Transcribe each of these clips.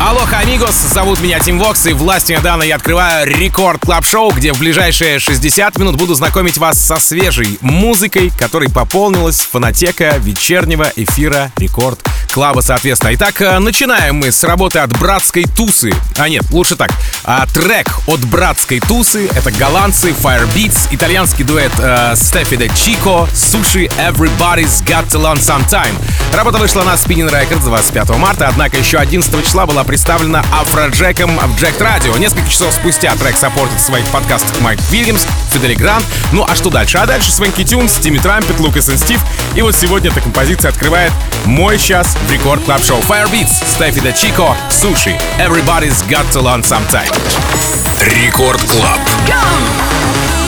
Алоха, амигос, зовут меня Тим Вокс, и властью мне данной я открываю Record Club Show где в ближайшие 60 минут буду знакомить вас со свежей музыкой, которой пополнилась фонотека вечернего эфира Record Club а, соответственно. Итак, э, начинаем мы с работы от братской тусы. А нет, лучше так. А, трек от братской тусы. Это голландцы Firebeats, итальянский дуэт э, Стефи де Чико, Суши Everybody's Got to Learn Sometime. Работа вышла на Spinnin' Records 25 марта, однако еще 11 числа была представлена Афроджеком в Jacked Radio. Несколько часов спустя трек саппортит в своих подкастах Майк Вильямс, Fedde Le Grand. Ну а что дальше? А дальше Swanky Tunes, Timmy Trumpet, Lucas и Стив. И вот сегодня эта композиция открывает мой час в Record Club Show Firebeats, Стефи да Чико, Суши. Everybody's got to learn sometime. Рекорд Клаб. Why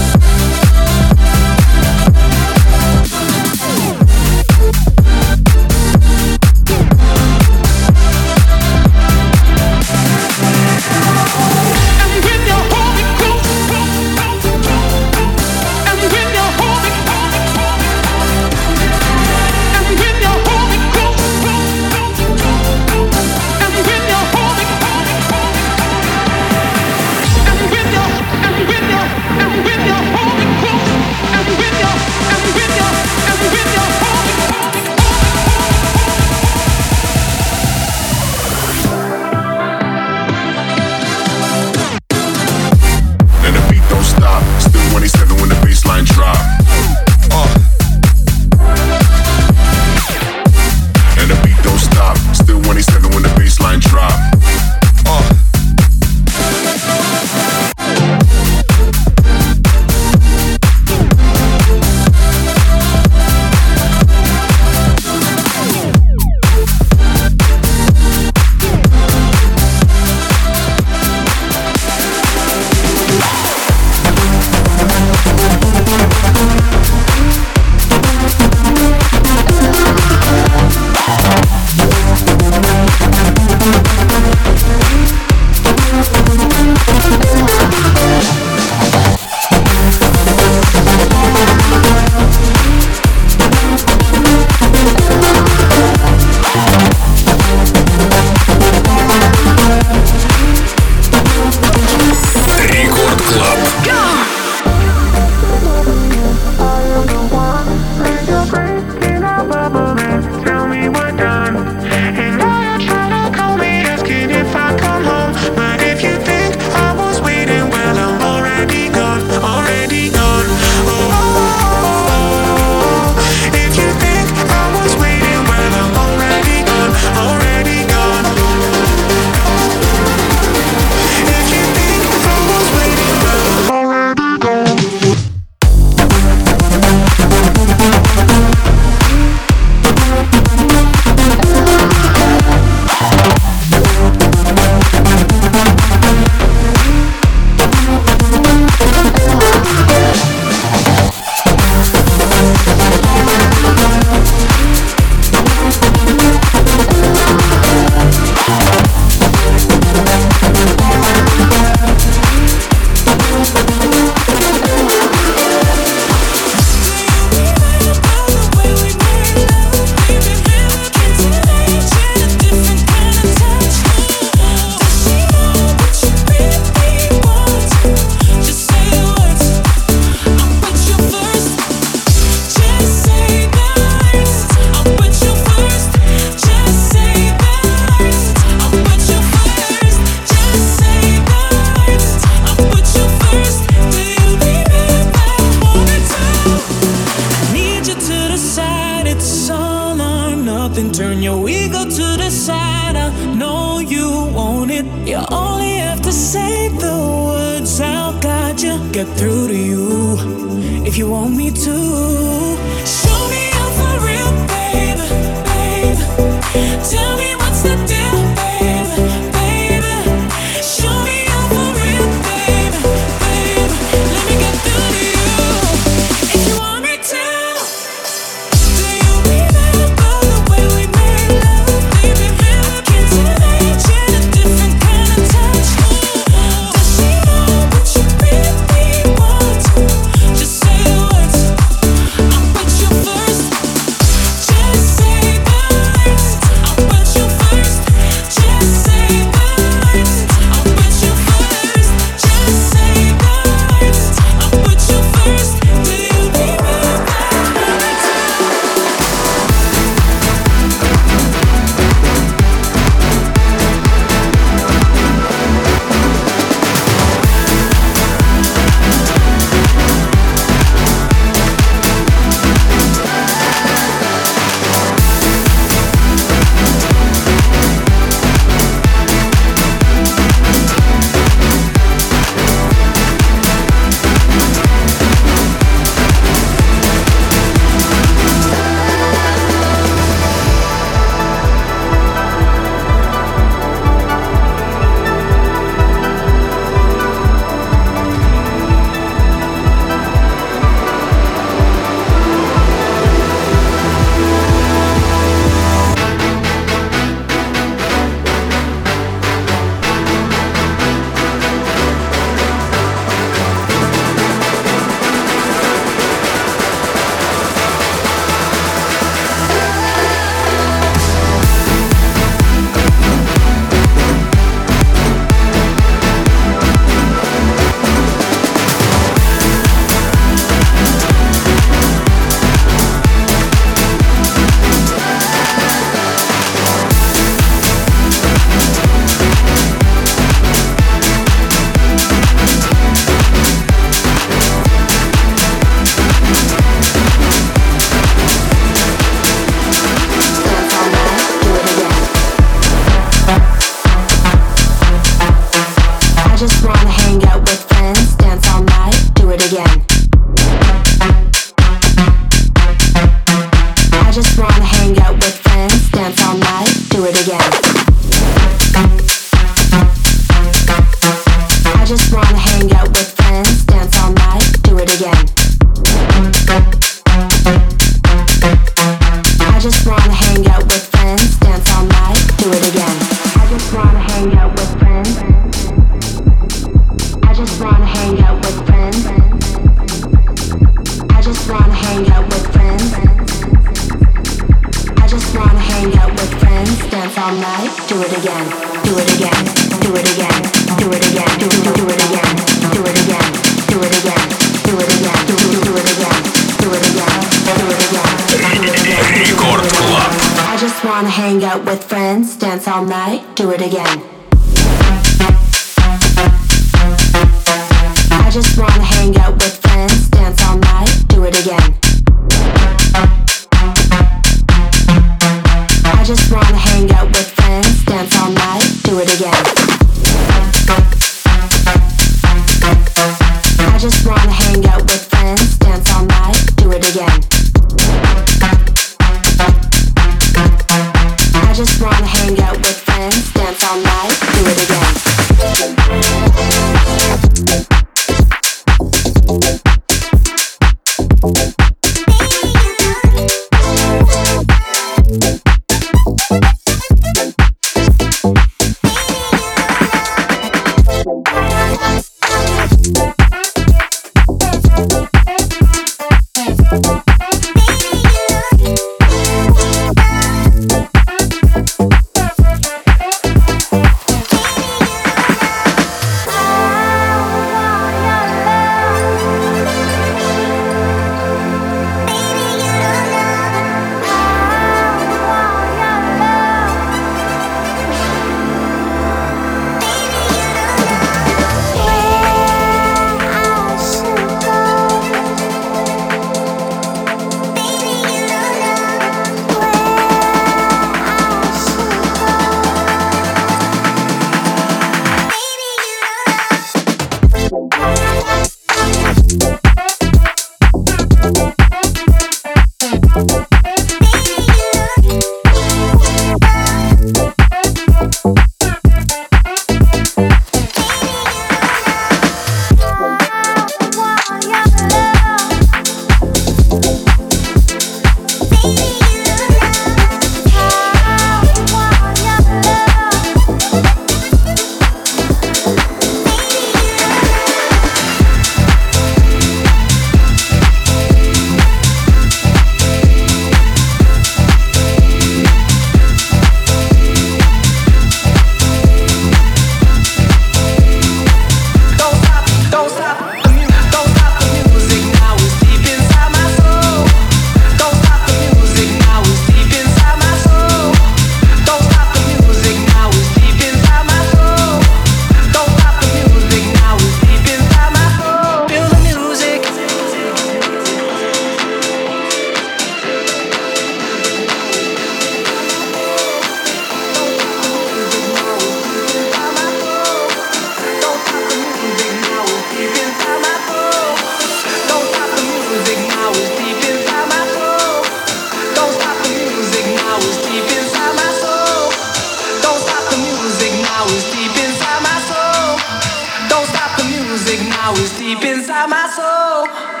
my soul.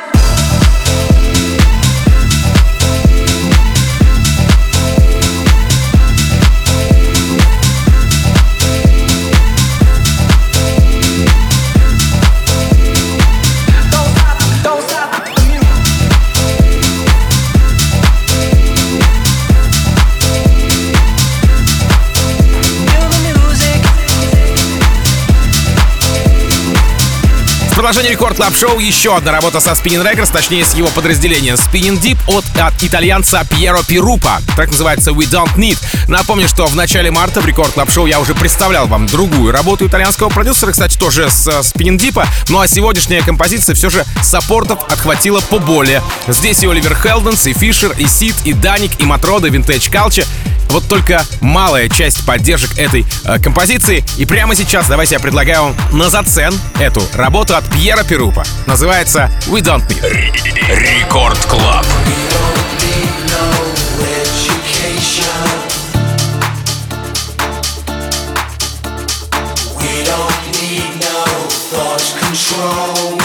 Продолжение рекорд клаб шоу еще одна работа со Spinning Records, точнее с его подразделения Spinning Deep от, от итальянца Пьеро Пирупа. Так называется We Don't Need. Напомню, что в начале марта в рекорд клаб шоу я уже представлял вам другую работу итальянского продюсера, кстати, тоже с Spinning Deep. Ну а сегодняшняя композиция все же саппортов отхватила поболее. Здесь и Оливер Хелденс, и Фишер, и Сид, и Даник, и Матрода, Винтедж Калча. Вот только малая часть поддержек этой э, композиции. И прямо сейчас давайте я предлагаю вам на зацен эту работу от Пьера Перупа. Называется We Don't Need. Рекорд Клаб. control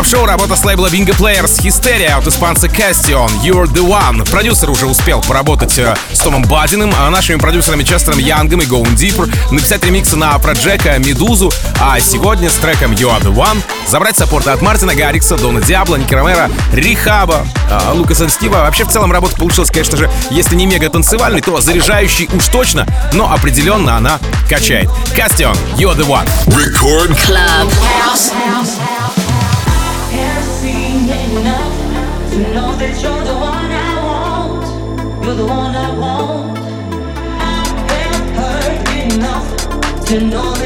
очереди в рекорд клаб шоу работа с лейбла Bingo Players Hysteria от испанца Castion You're the One. Продюсер уже успел поработать э, с Томом Бадиным, а нашими продюсерами Честером Янгом и Going Deeper, написать ремиксы на Проджека, Медузу, а сегодня с треком You Are the One забрать саппорты от Мартина Гаррикса, Дона Диабло, Ники Рихаба, э, Лукаса Стива. Вообще, в целом, работа получилась, конечно же, если не мега танцевальной, то заряжающий уж точно, но определенно она качает. Castion, You're the One. Record Club. To you're the one I want. I've heard enough to know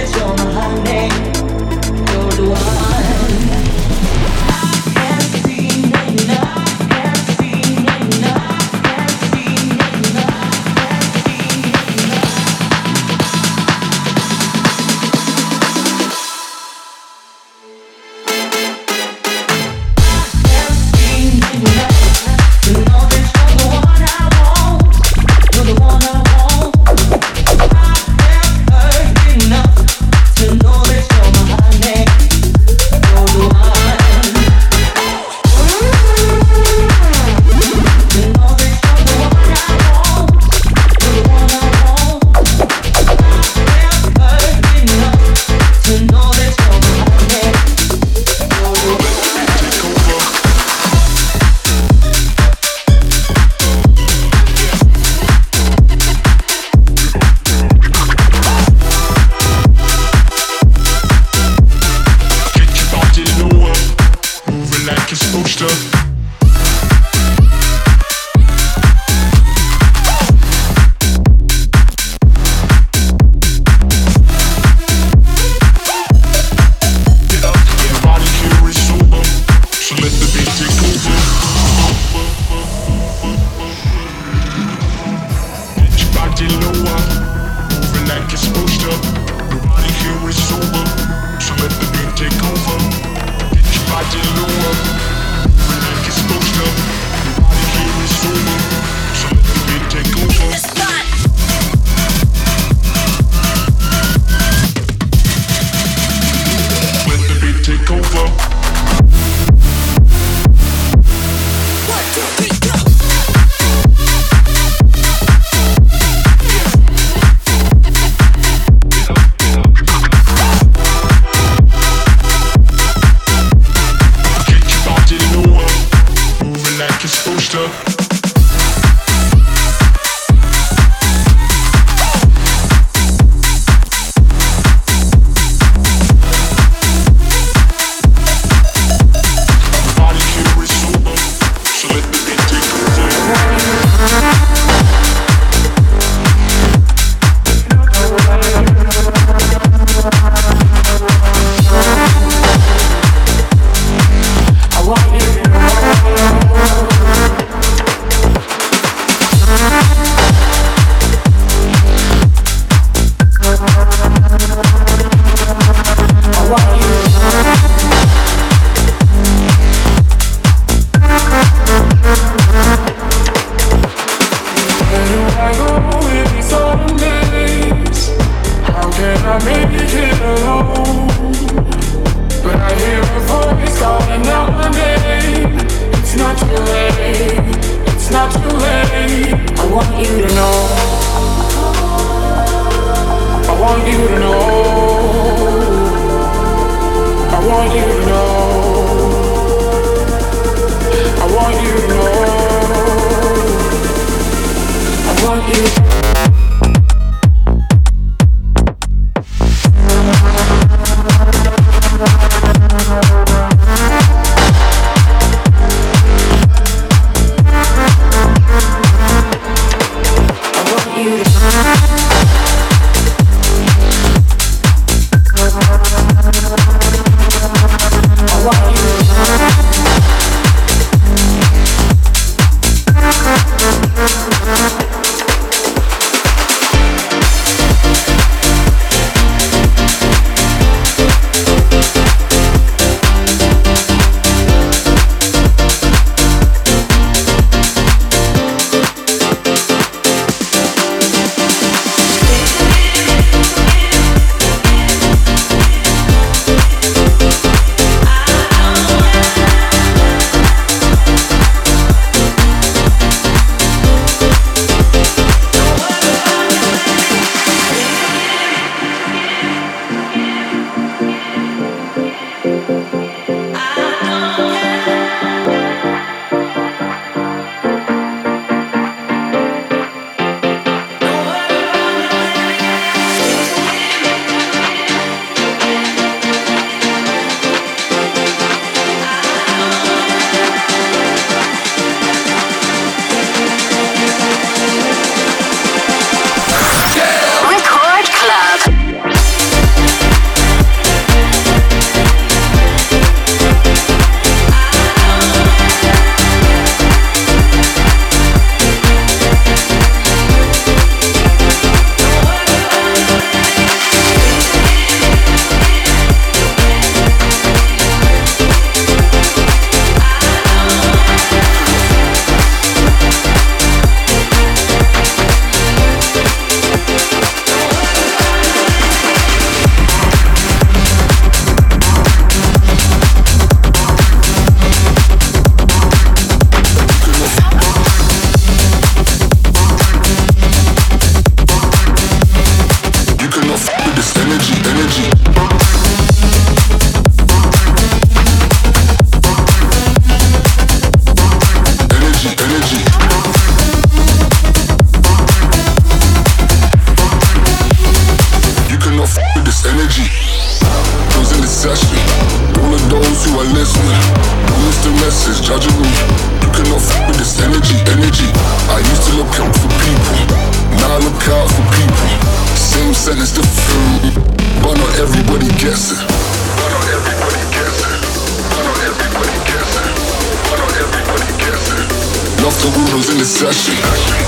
session.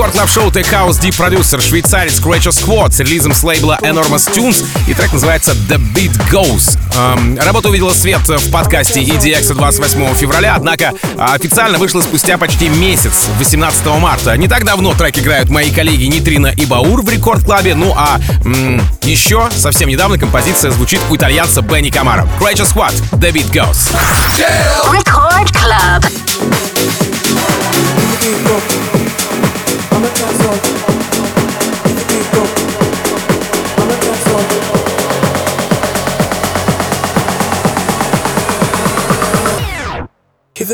Рекорд клаб шоу Tech House Deep продюсер швейцарец Creature Squad с релизом с лейбла Enormous Tunes и трек называется The Beat Goes. Эм, работа увидела свет в подкасте EDX 28 февраля, однако официально вышла спустя почти месяц, 18 марта. Не так давно трек играют мои коллеги Нитрина и Баур в рекорд клабе, ну а м, еще совсем недавно композиция звучит у итальянца Бенни Камара. Creature Squad The Beat Goes. Record Club.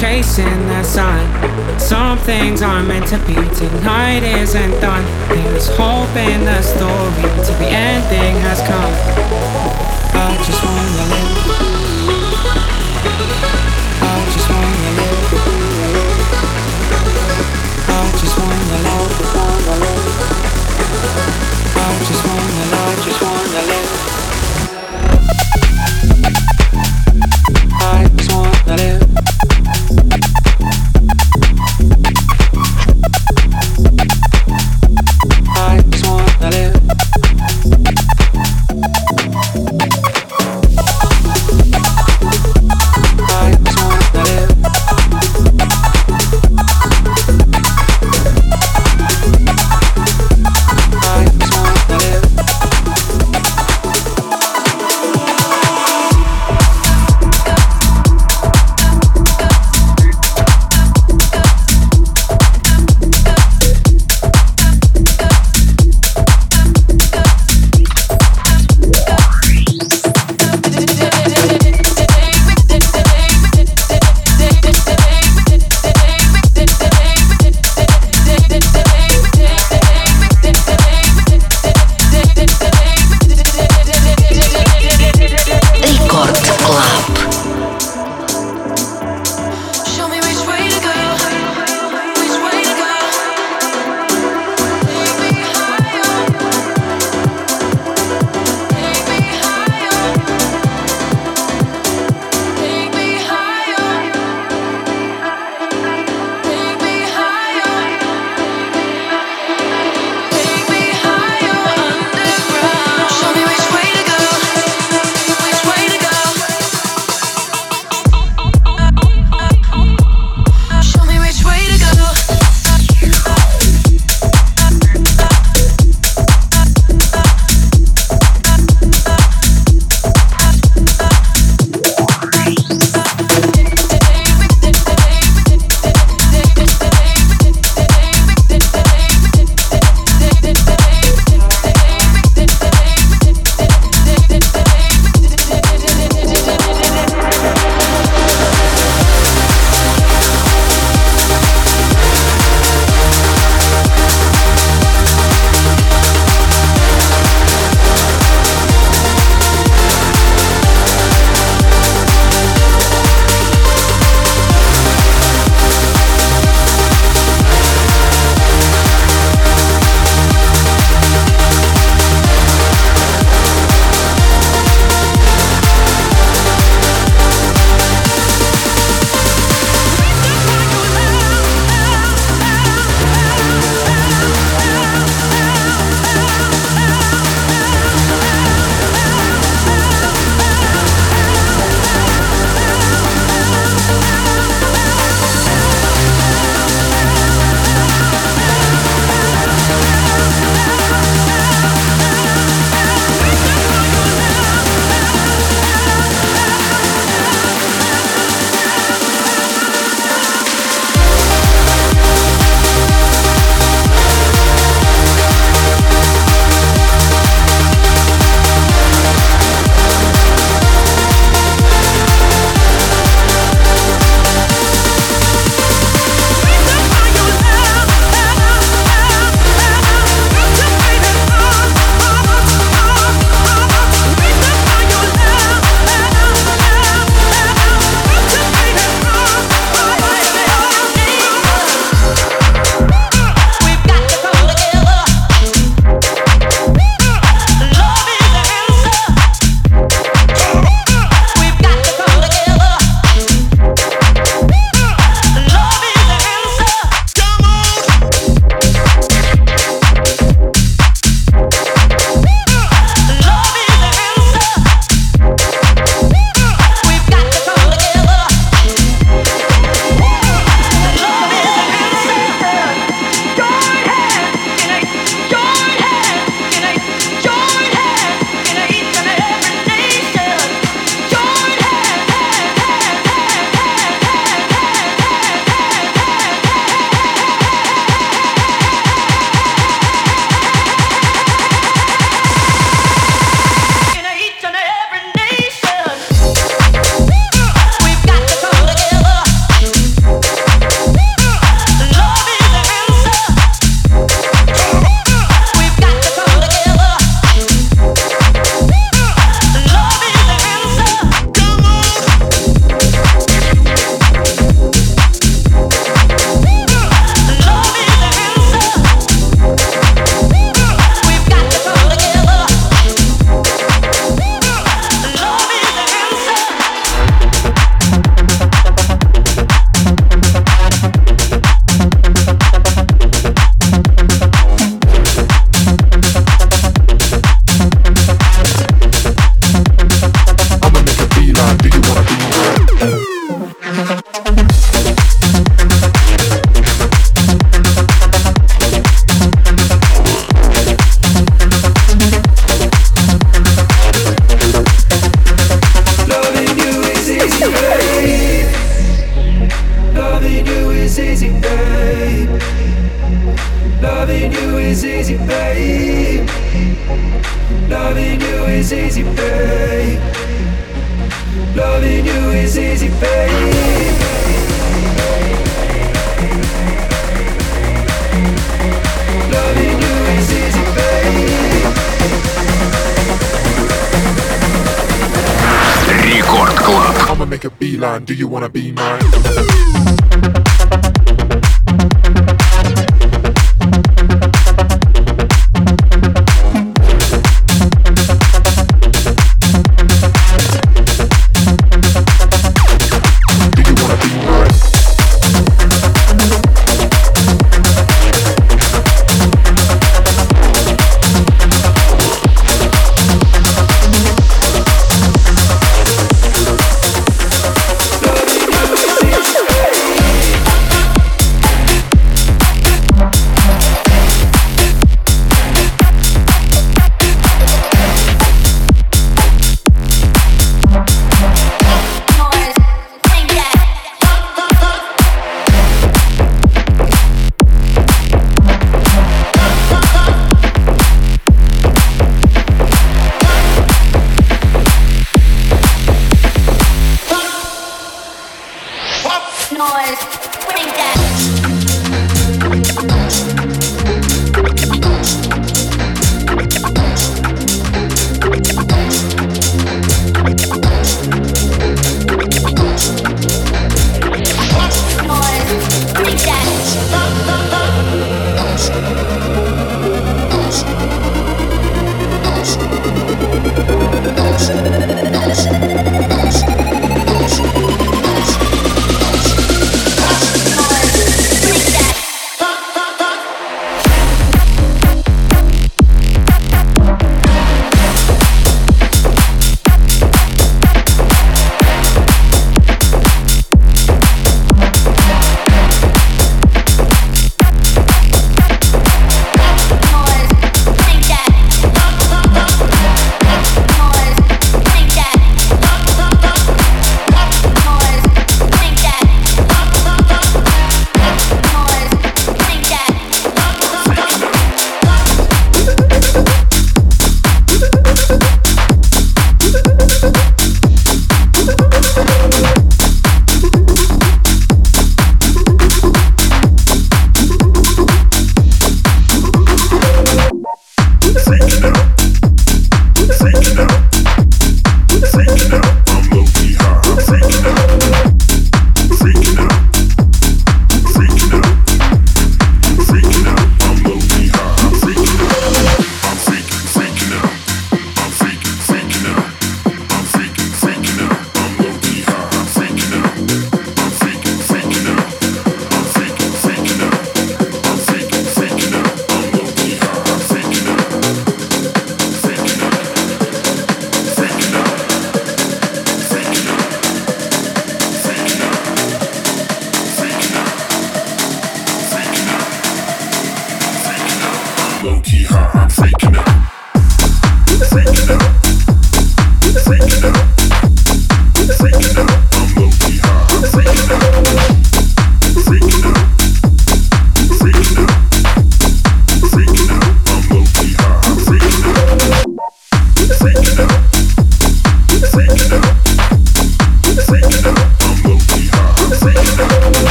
chasing the sun. Some things aren't meant to be, tonight isn't done. There's hope in the story till the ending has come. I just wanna live. I just wanna live. I just wanna live. I just wanna.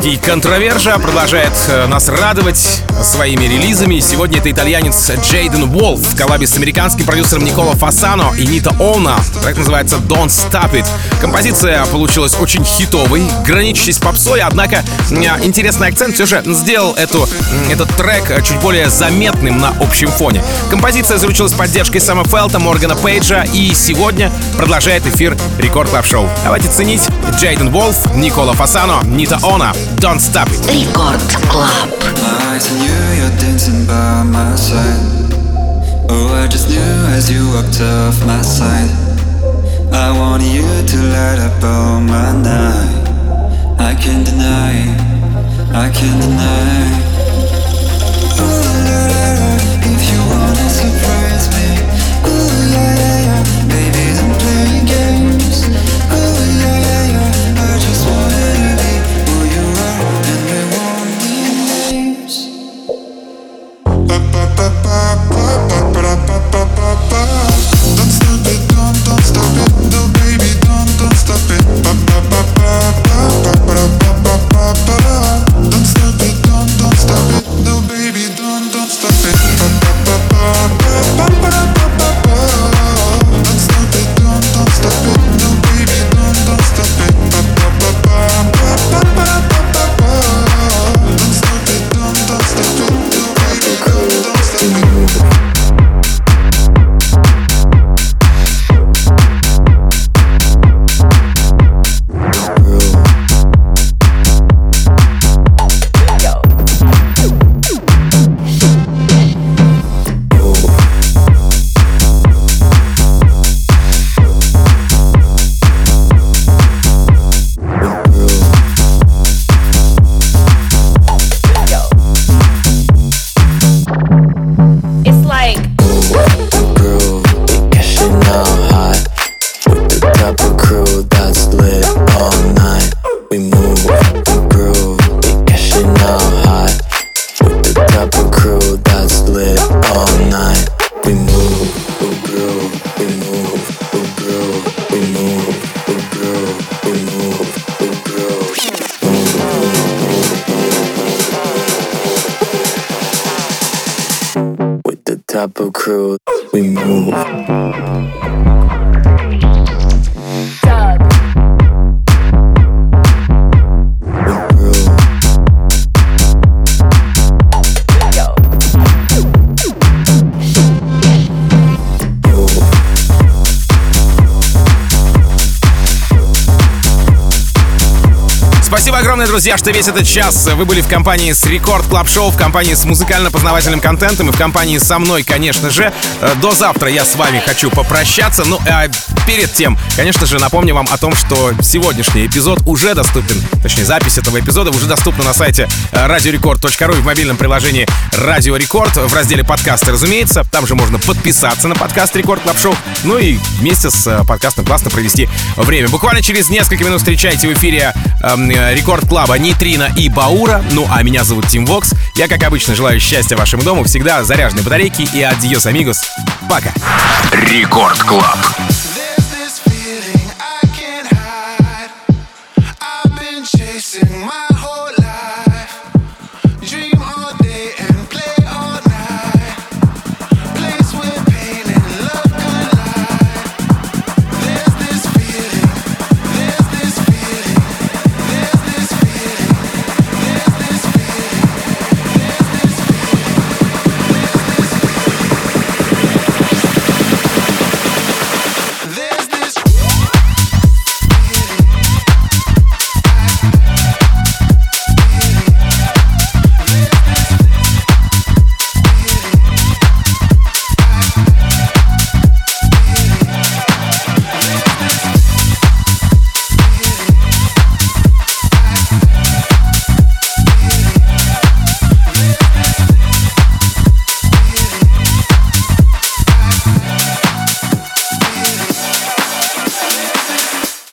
Бразильский Controversia продолжает э, нас радовать своими релизами. Сегодня это итальянец Джейден Волф в коллабе с американским продюсером Никола Фасано и Нита Оуна. Трек называется Don't Stop It. Композиция получилась очень хитовой, граничащей с попсой, однако интересный акцент все же сделал эту, этот трек э, чуть более заметным на общем фоне. Композиция заручилась поддержкой Сэма Фелта, Моргана Пейджа и сегодня продолжает эфир Record Club Show. Давайте ценить Джейден Волф, Никола Фасано, Нита Она. Don't Stop It. Рекорд Клаб. Eyes on you, you're dancing by my side. Oh, I just knew as you walked off my side. I want you to light up all my night. I can't deny, I can't deny. Огромное, друзья, что весь этот час вы были в компании с Record Club Show, в компании с музыкально-познавательным контентом и в компании со мной, конечно же. Э, До завтра я с вами хочу попрощаться. Ну, а перед тем, конечно же, напомню вам о том, что сегодняшний эпизод уже доступен, точнее, запись этого эпизода уже доступна на сайте э, radiorecord.ru и в мобильном приложении Радио Рекорд в разделе подкасты, разумеется. Там же можно подписаться на подкаст Record Club Show, ну и вместе с э, подкастом классно провести время. Буквально через несколько минут встречайте в эфире Рекорд Клаба Нитрина и Баура. Ну, а меня зовут Тим Вокс. Я, как обычно, желаю счастья вашему дому, всегда заряженной батарейки и adiós, amigos. Пока. Record Club.